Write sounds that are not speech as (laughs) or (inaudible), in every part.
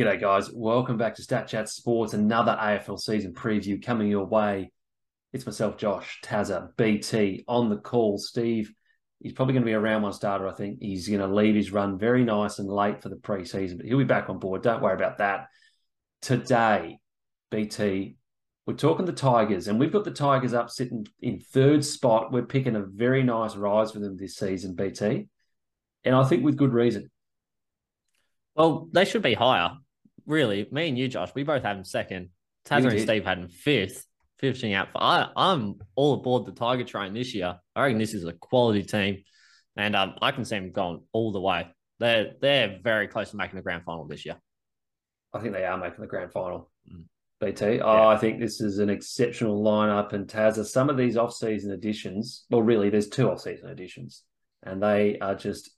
G'day, guys. Welcome back to Stat Chat Sports. Another AFL season preview coming your way. It's myself, Josh, Tazza, BT on the call. Steve, he's probably going to be a round one starter, I think. He's going to leave his run very nice and late for the preseason, but he'll be back on board. Don't worry about that. Today, BT, we're talking the Tigers, and we've got the Tigers up sitting in third spot. We're picking a very nice rise for them this season, BT, and I think with good reason. Well, they should be higher. Really, me and you, Josh, we both had him second. Tazza and Steve had him fifth, finishing out. For, I, I'm all aboard the Tiger train this year. I reckon this is a quality team, and um, I can see them going all the way. They're they're very close to making the grand final this year. I think they are making the grand final. Mm. BT. Oh, yeah. I think this is an exceptional lineup. And Tazza, some of these off-season additions, well, really, there's two off-season additions, and they are just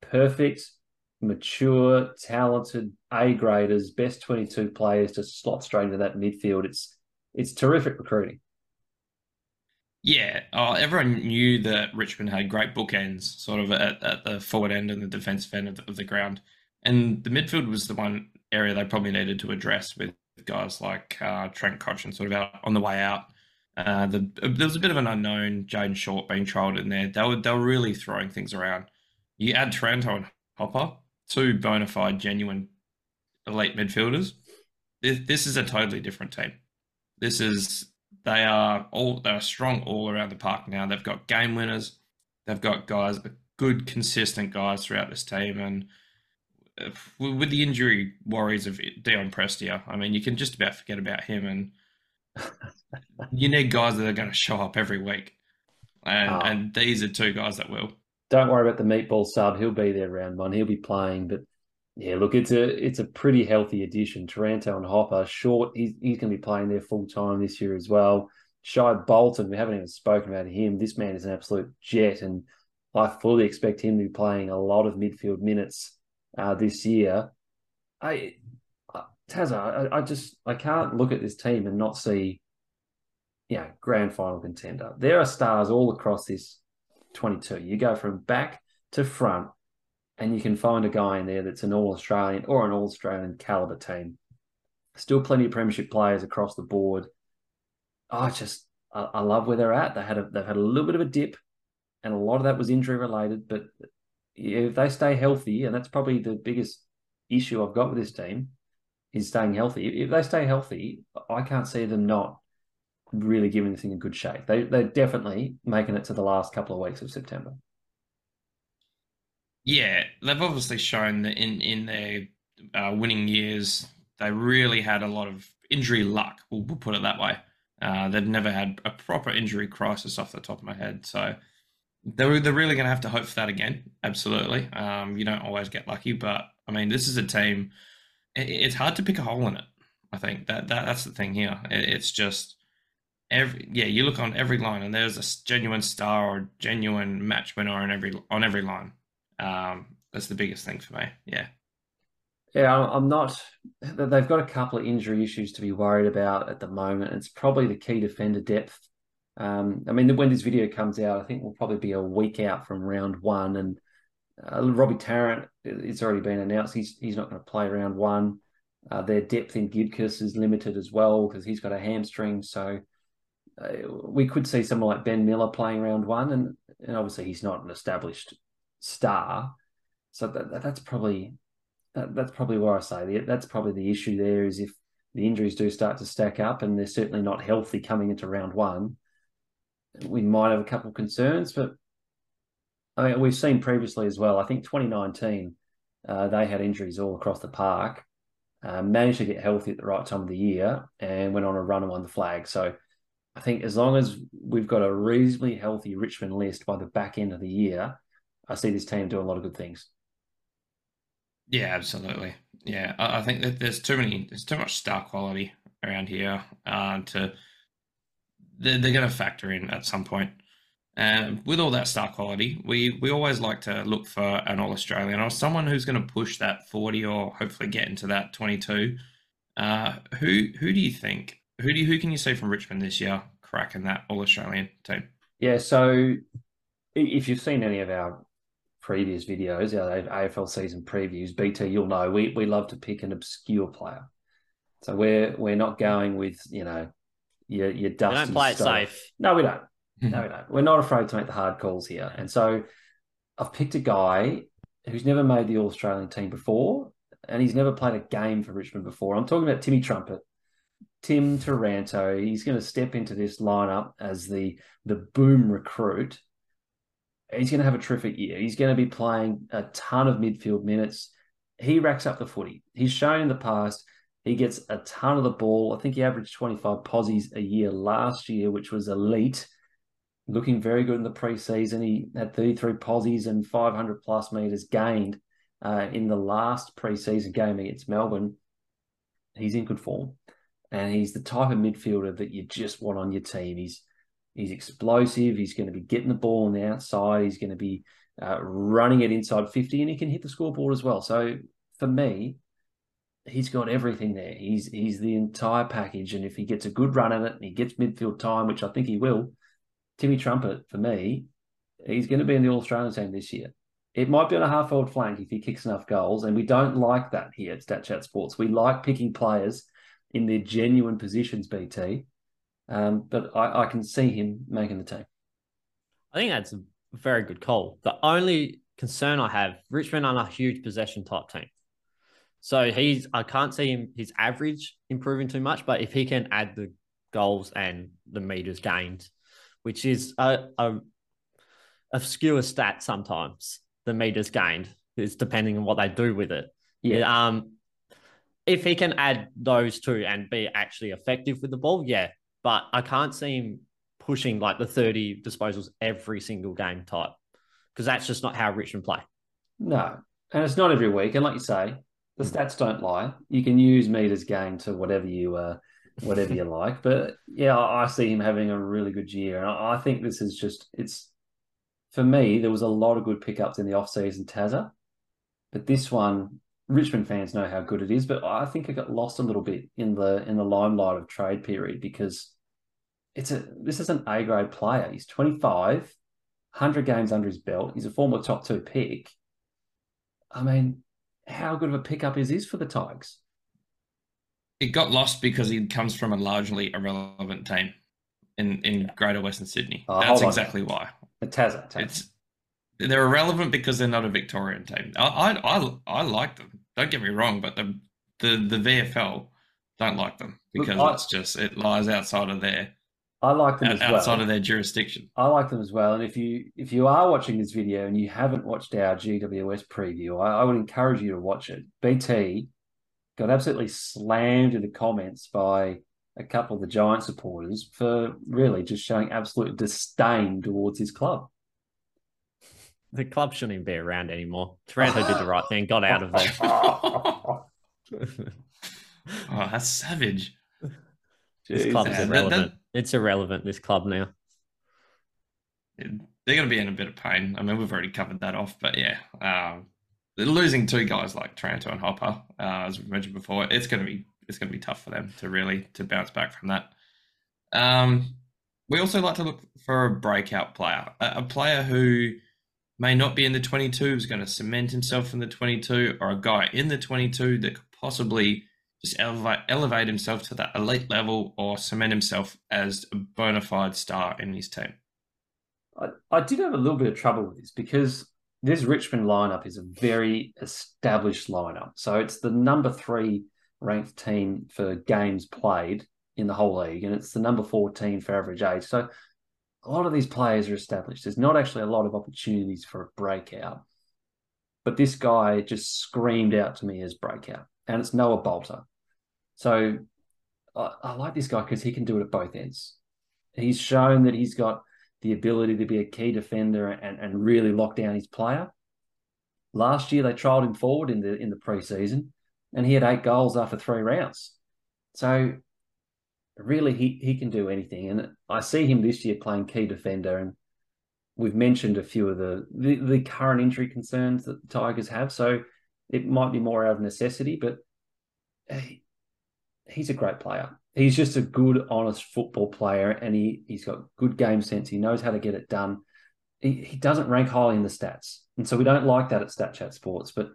perfect mature, talented A graders, best 22 players to slot straight into that midfield. It's it's terrific recruiting. Yeah, oh, everyone knew that Richmond had great bookends, sort of at, at the forward end and the defensive end of the, of the ground, and the midfield was the one area they probably needed to address with guys like uh, Trent Cotchin sort of out on the way out. Uh, the, there was a bit of an unknown Jayden Short being trialled in there. They were they were really throwing things around. You add Taranto and Hopper, two bona fide, genuine elite midfielders. This, this is a totally different team. This is they are all they are strong all around the park now. They've got game winners. They've got guys, good consistent guys throughout this team, and uh, with the injury worries of Dion Prestia, I mean, you can just about forget about him. And (laughs) you need guys that are going to show up every week, and, oh. and these are two guys that will don't worry about the meatball sub. He'll be there round one. He'll be playing. But yeah, look, it's a it's a pretty healthy addition. Taranto and Hopper, short. He's he's going to be playing there full time this year as well. Shai Bolton, we haven't even spoken about him. This man is an absolute jet, and I fully expect him to be playing a lot of midfield minutes uh, this year. I, Tazza, I, I just I can't look at this team and not see, yeah, grand final contender. There are stars all across this 22. You go from back to front, and you can find a guy in there that's an All Australian or an All Australian caliber team. Still plenty of Premiership players across the board. I just I, I love where they're at. They had a, they've had a little bit of a dip, and a lot of that was injury related. But if they stay healthy, and that's probably the biggest issue I've got with this team, is staying healthy. If they stay healthy, I can't see them not really giving the thing a good shake. They they're definitely making it to the last couple of weeks of September. Yeah, they've obviously shown that in in their uh, winning years, they really had a lot of injury luck. We'll, we'll put it that way. Uh, they've never had a proper injury crisis off the top of my head, so they're they're really going to have to hope for that again. Absolutely, um, you don't always get lucky, but I mean, this is a team. It, it's hard to pick a hole in it. I think that, that that's the thing here. It, it's just every yeah, you look on every line, and there's a genuine star or genuine match winner on every on every line. Um, that's the biggest thing for me. Yeah. Yeah, I'm not. They've got a couple of injury issues to be worried about at the moment. It's probably the key defender depth. Um, I mean, when this video comes out, I think we'll probably be a week out from round one, and uh, Robbie Tarrant, it's already been announced he's he's not going to play round one. Uh, their depth in Gibcus is limited as well because he's got a hamstring. So we could see someone like Ben Miller playing round one, and and obviously he's not an established star, so that, that's probably that, that's probably where I say that's probably the issue there is if the injuries do start to stack up and they're certainly not healthy coming into round one, we might have a couple of concerns. But I mean, we've seen previously as well. I think 2019 uh, they had injuries all across the park, uh, managed to get healthy at the right time of the year, and went on a run and won the flag. So I think as long as we've got a reasonably healthy Richmond list by the back end of the year, I see this team doing a lot of good things. Yeah, absolutely. Yeah, I, think that there's too many, there's too much star quality around here uh, to they're, they're going to factor in at some point. And with all that star quality, we we always like to look for an All Australian or someone who's going to push that 40 or hopefully get into that 22. Uh, who who do you think who do you, who can you see from Richmond this year cracking that All Australian team? Yeah, so if you've seen any of our previous videos, our AFL season previews, BT, you'll know we we love to pick an obscure player. So we're we're not going with you know your your dusty. We don't play stuff. it safe. No, we don't. Hmm. No, we don't. We're not afraid to make the hard calls here. And so I've picked a guy who's never made the All Australian team before, and he's never played a game for Richmond before. I'm talking about Timmy Trumpet, Tim Taranto. He's going to step into this lineup as the the boom recruit. He's going to have a terrific year. He's going to be playing a ton of midfield minutes. He racks up the footy. He's shown in the past he gets a ton of the ball. I think he averaged 25 possies a year last year, which was elite. Looking very good in the preseason. He had 33 possies and 500 plus meters gained uh, in the last preseason game against Melbourne. He's in good form, and he's the type of midfielder that you just want on your team. He's he's explosive. He's going to be getting the ball on the outside. He's going to be uh, running it inside 50, and he can hit the scoreboard as well. So for me, he's got everything there. He's he's the entire package, and if he gets a good run at it and he gets midfield time, which I think he will, Timmy Trumpet for me, he's going to be in the All Australian team this year. It might be on a half forward flank if he kicks enough goals, and we don't like that here at Stat Chat Sports. We like picking players in their genuine positions, BT. Um, but I, I can see him making the team. I think that's a very good call. The only concern I have, Richmond are a huge possession type team. So he's I can't see him his average improving too much, but if he can add the goals and the meters gained, which is a, a obscure stat sometimes, the meters gained is depending on what they do with it. Yeah. Um, if he can add those two and be actually effective with the ball, yeah. But I can't see him pushing like the 30 disposals every single game type because that's just not how Richmond play. No. And it's not every week. And like you say, the stats don't lie. You can use meters gained to whatever you uh, whatever you like. But yeah, I see him having a really good year, and I think this is just it's for me. There was a lot of good pickups in the off season Tazza, but this one, Richmond fans know how good it is. But I think it got lost a little bit in the in the limelight of trade period because it's a this is an A grade player. He's twenty five. 100 games under his belt. He's a former top two pick. I mean, how good of a pickup is this for the Tigers? It got lost because he comes from a largely irrelevant team in, in yeah. Greater Western Sydney. Uh, That's exactly why. The Tazza, Tazza. It's they're irrelevant because they're not a Victorian team. I, I I I like them. Don't get me wrong, but the the the VFL don't like them because Look, I, it's just it lies outside of their I like them as outside well. Outside of their jurisdiction. I like them as well. And if you if you are watching this video and you haven't watched our GWS preview, I, I would encourage you to watch it. BT got absolutely slammed in the comments by a couple of the Giant supporters for really just showing absolute disdain towards his club. The club shouldn't even be around anymore. Taranto did the right thing, got out of there. (laughs) oh, that's savage. This club's is irrelevant. That, that, it's irrelevant. This club now. They're going to be in a bit of pain. I mean, we've already covered that off, but yeah, um, losing two guys like Taranto and Hopper, uh, as we mentioned before, it's going to be it's going to be tough for them to really to bounce back from that. Um, we also like to look for a breakout player, a, a player who may not be in the 22, is going to cement himself in the 22, or a guy in the 22 that could possibly just elevate elevate himself to that elite level or cement himself as a bona fide star in his team? I, I did have a little bit of trouble with this because this Richmond lineup is a very established lineup. So it's the number three ranked team for games played in the whole league, and it's the number 14 for average age. So a lot of these players are established. There's not actually a lot of opportunities for a breakout. But this guy just screamed out to me as breakout, and it's Noah Balta. So I, I like this guy because he can do it at both ends. He's shown that he's got the ability to be a key defender and, and really lock down his player. Last year they trialled him forward in the in the preseason, and he had eight goals after three rounds. So really he he can do anything. And I see him this year playing key defender and we've mentioned a few of the, the, the current injury concerns that the Tigers have. So it might be more out of necessity, but he, he's a great player. He's just a good, honest football player, and he he's got good game sense. He knows how to get it done. he, he doesn't rank highly in the stats. And so we don't like that at Stat Chat Sports. But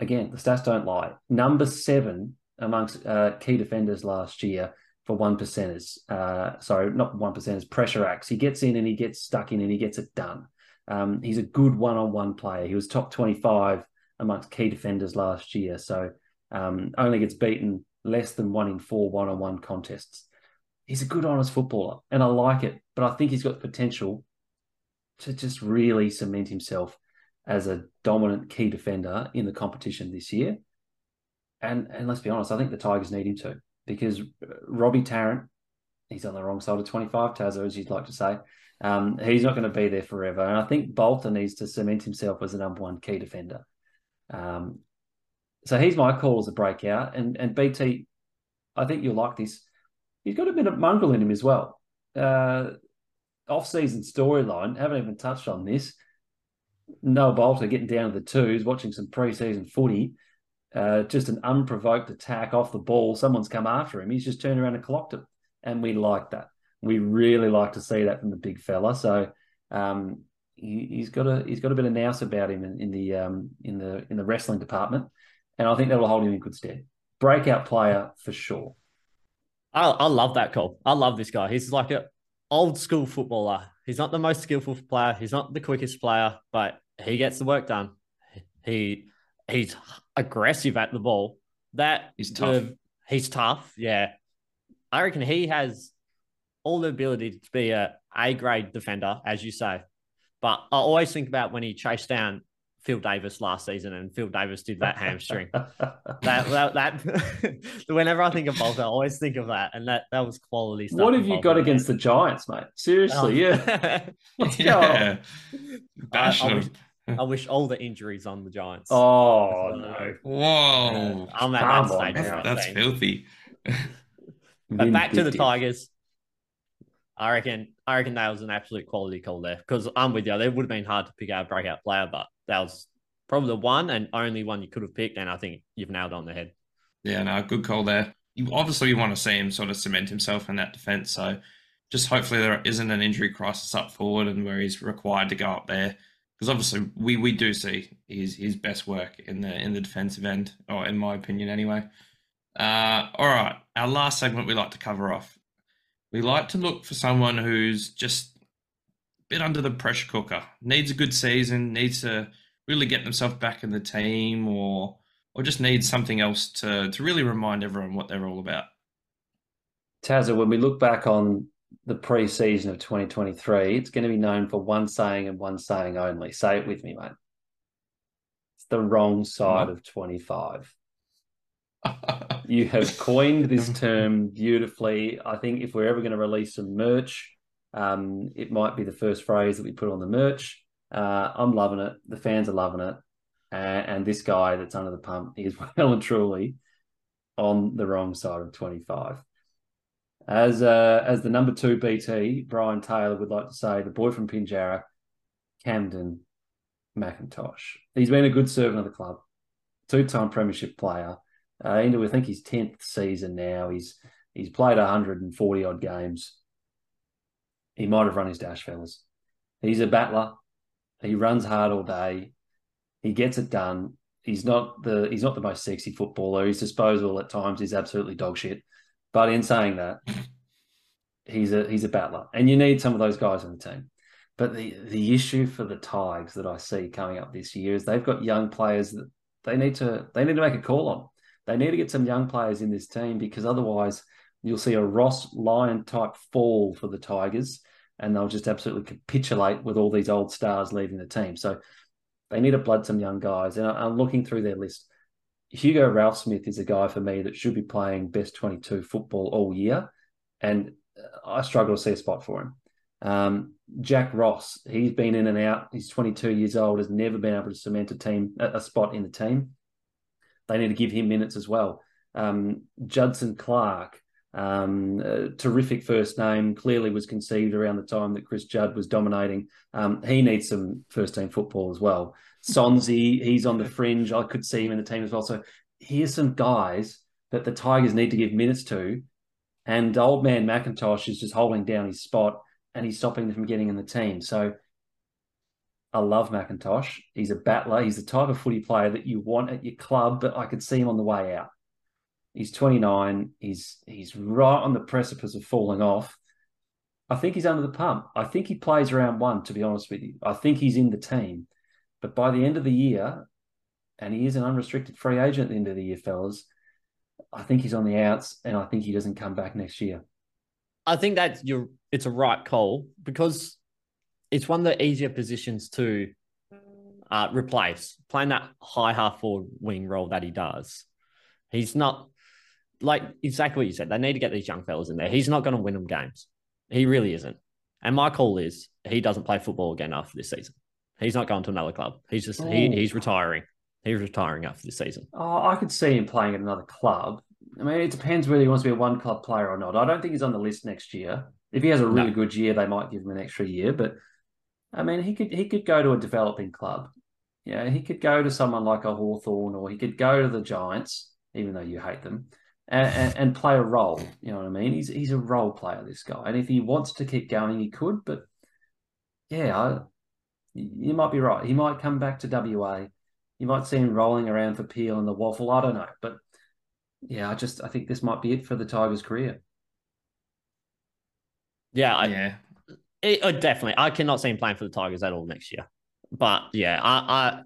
again, the stats don't lie. Number seven amongst uh, key defenders last year for one percenters. Uh, sorry, not one percenters, pressure acts. He gets in and he gets stuck in and he gets it done. Um, he's a good one on one player. He was top 25 amongst key defenders last year. So um, only gets beaten less than one in four one on one contests. He's a good, honest footballer, and I like it. But I think he's got the potential to just really cement himself as a dominant key defender in the competition this year. And and let's be honest, I think the Tigers need him to because Robbie Tarrant, he's on the wrong side of 25, Tazza, as you'd like to say. Um, he's not going to be there forever. And I think Balta needs to cement himself as the number one key defender. Um, so he's my call as a breakout. And and BT, I think you'll like this. He's got a bit of mongrel in him as well. Uh, off-season storyline, haven't even touched on this. Noah Balta getting down to the twos, watching some pre-season footy. Uh, just an unprovoked attack off the ball. Someone's come after him. He's just turned around and clocked it. And we like that. We really like to see that from the big fella. So um, he, has got a he's got a bit of nous about him in, in the um, in the in the wrestling department, and I think that will hold him in good stead. Breakout player for sure. I, I love that call. I love this guy. He's like an old school footballer. He's not the most skillful player. He's not the quickest player, but he gets the work done. He he's aggressive at the ball. That he's tough. he's tough. Yeah, I reckon he has all the ability to be a A grade defender, as you say. But I always think about when he chased down Phil Davis last season, and Phil Davis did that hamstring. (laughs) that, that, that (laughs) whenever I think of Balta, I always think of that, and that that was quality stuff. What have you got against the Giants, mate? Seriously, oh. yeah. (laughs) What's yeah. I, I, wish, I, (laughs) wish, all the injuries on the Giants. Oh no! Whoa! I'm at that stage. That's, that's filthy. (laughs) but back to the Tigers. I reckon I reckon that was an absolute quality call there because I'm with you. It would have been hard to pick out a breakout player, but that was probably the one and only one you could have picked, and I think you've nailed on the head. Yeah, no, good call there. You obviously you want to see him sort of cement himself in that defense. So just hopefully there isn't an injury crisis up forward and where he's required to go up there. Because obviously we, we do see his his best work in the in the defensive end, or in my opinion anyway. Uh, all right, our last segment we like to cover off we like to look for someone who's just a bit under the pressure cooker, needs a good season, needs to really get themselves back in the team, or or just needs something else to to really remind everyone what they're all about. Tazza, when we look back on the pre-season of 2023, it's going to be known for one saying and one saying only. Say it with me, mate. It's the wrong side of 25 (laughs) you have coined this (laughs) term beautifully. I think if we're ever going to release some merch, um, it might be the first phrase that we put on the merch. Uh, I'm loving it. The fans are loving it. Uh, and this guy that's under the pump is (laughs) well and truly on the wrong side of 25. As uh, as the number two BT, Brian Taylor would like to say, the boy from Pinjarra, Kamdyn McIntosh. He's been a good servant of the club, two time premiership player uh, into I think his tenth season now. He's he's played 140 odd games. He might have run his dash, fellas. He's a battler. He runs hard all day. He gets it done. He's not the he's not the most sexy footballer. His disposal at times is absolutely dog shit. But in saying that, he's a he's a battler, and you need some of those guys on the team. But the the issue for the Tigers that I see coming up this year is they've got young players that they need to they need to make a call on. They need to get some young players in this team because otherwise you'll see a Ross Lyon type fall for the Tigers and they'll just absolutely capitulate with all these old stars leaving the team. So they need to blood some young guys. And I'm looking through their list. Hugo Ralphsmith is a guy for me that should be playing best 22 football all year. And I struggle to see a spot for him. Um, Jack Ross, he's been in and out. He's 22 years old, has never been able to cement a team, a spot in the team. They need to give him minutes as well. Um, Judson Clarke, um, terrific first name, clearly was conceived around the time that Chris Judd was dominating. Um, he needs some first team football as well. Sonsie, he's on the fringe. I could see him in the team as well. So here's some guys that the Tigers need to give minutes to. And old man McIntosh is just holding down his spot and he's stopping them from getting in the team. So I love McIntosh. He's a battler. He's the type of footy player that you want at your club, but I could see him on the way out. He's 29. He's he's right on the precipice of falling off. I think he's under the pump. I think he plays round one, to be honest with you. I think he's in the team. But by the end of the year, and he is an unrestricted free agent at the end of the year, fellas, I think he's on the outs and I think he doesn't come back next year. I think that you're it's a right call because it's one of the easier positions to uh, replace playing that high half forward wing role that he does. He's not like exactly what you said. They need to get these young fellas in there. He's not going to win them games. He really isn't. And my call is he doesn't play football again after this season. He's not going to another club. He's just he, oh. he's retiring. He's retiring after this season. Oh, I could see him playing at another club. I mean, it depends whether he wants to be a one club player or not. I don't think he's on the list next year. If he has a really no. good year, they might give him an extra year. But I mean, he could he could go to a developing club. Yeah, he could go to someone like a Hawthorn or he could go to the Giants, even though you hate them and, and, and, play a role. You know what I mean? He's he's a role player, this guy. And if he wants to keep going, he could. But yeah, I, you might be right. He might come back to WA. You might see him rolling around for Peel and the WAFL. I don't know, but yeah, I just I think this might be it for the Tigers' career. Yeah, I, yeah, it, uh, definitely. I cannot see him playing for the Tigers at all next year. But yeah, I,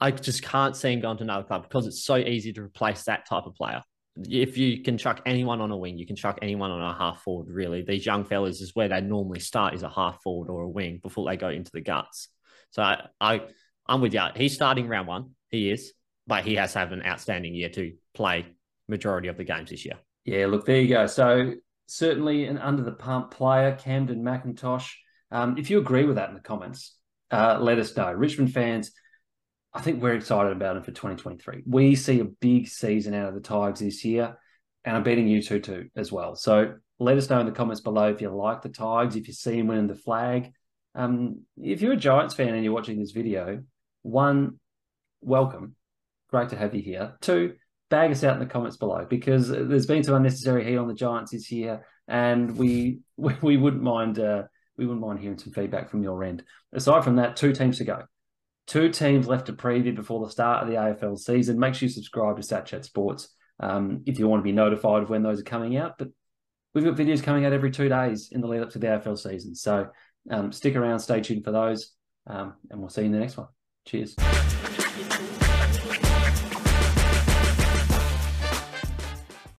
I I just can't see him going to another club because it's so easy to replace that type of player if you can chuck anyone on a wing, you can chuck anyone on a half forward. Really, these young fellas is where they normally start is a half forward or a wing before they go into the guts. So I, I I'm with you. He's starting round one. He is, but he has to have an outstanding year to play majority of the games this year. Yeah, look, there you go. So certainly an under the pump player, Kamdyn McIntosh. Um, if you agree with that in the comments, uh, let us know. Richmond fans, I think we're excited about him for 2023. We see a big season out of the Tigers this year, and I'm betting you two too as well. So let us know in the comments below if you like the Tigers, if you see him winning the flag. Um, if you're a Giants fan and you're watching this video, one, welcome. Great to have you here. Two, bag us out in the comments below because there's been some unnecessary heat on the Giants this year, and we we, (laughs) we wouldn't mind uh, we wouldn't mind hearing some feedback from your end. Aside from that, two teams to go. Two teams left to preview before the start of the AFL season. Make sure you subscribe to Stat Chat Sports um, if you want to be notified of when those are coming out. But we've got videos coming out every two days in the lead up to the AFL season. So um, stick around, stay tuned for those, um, and we'll see you in the next one. Cheers.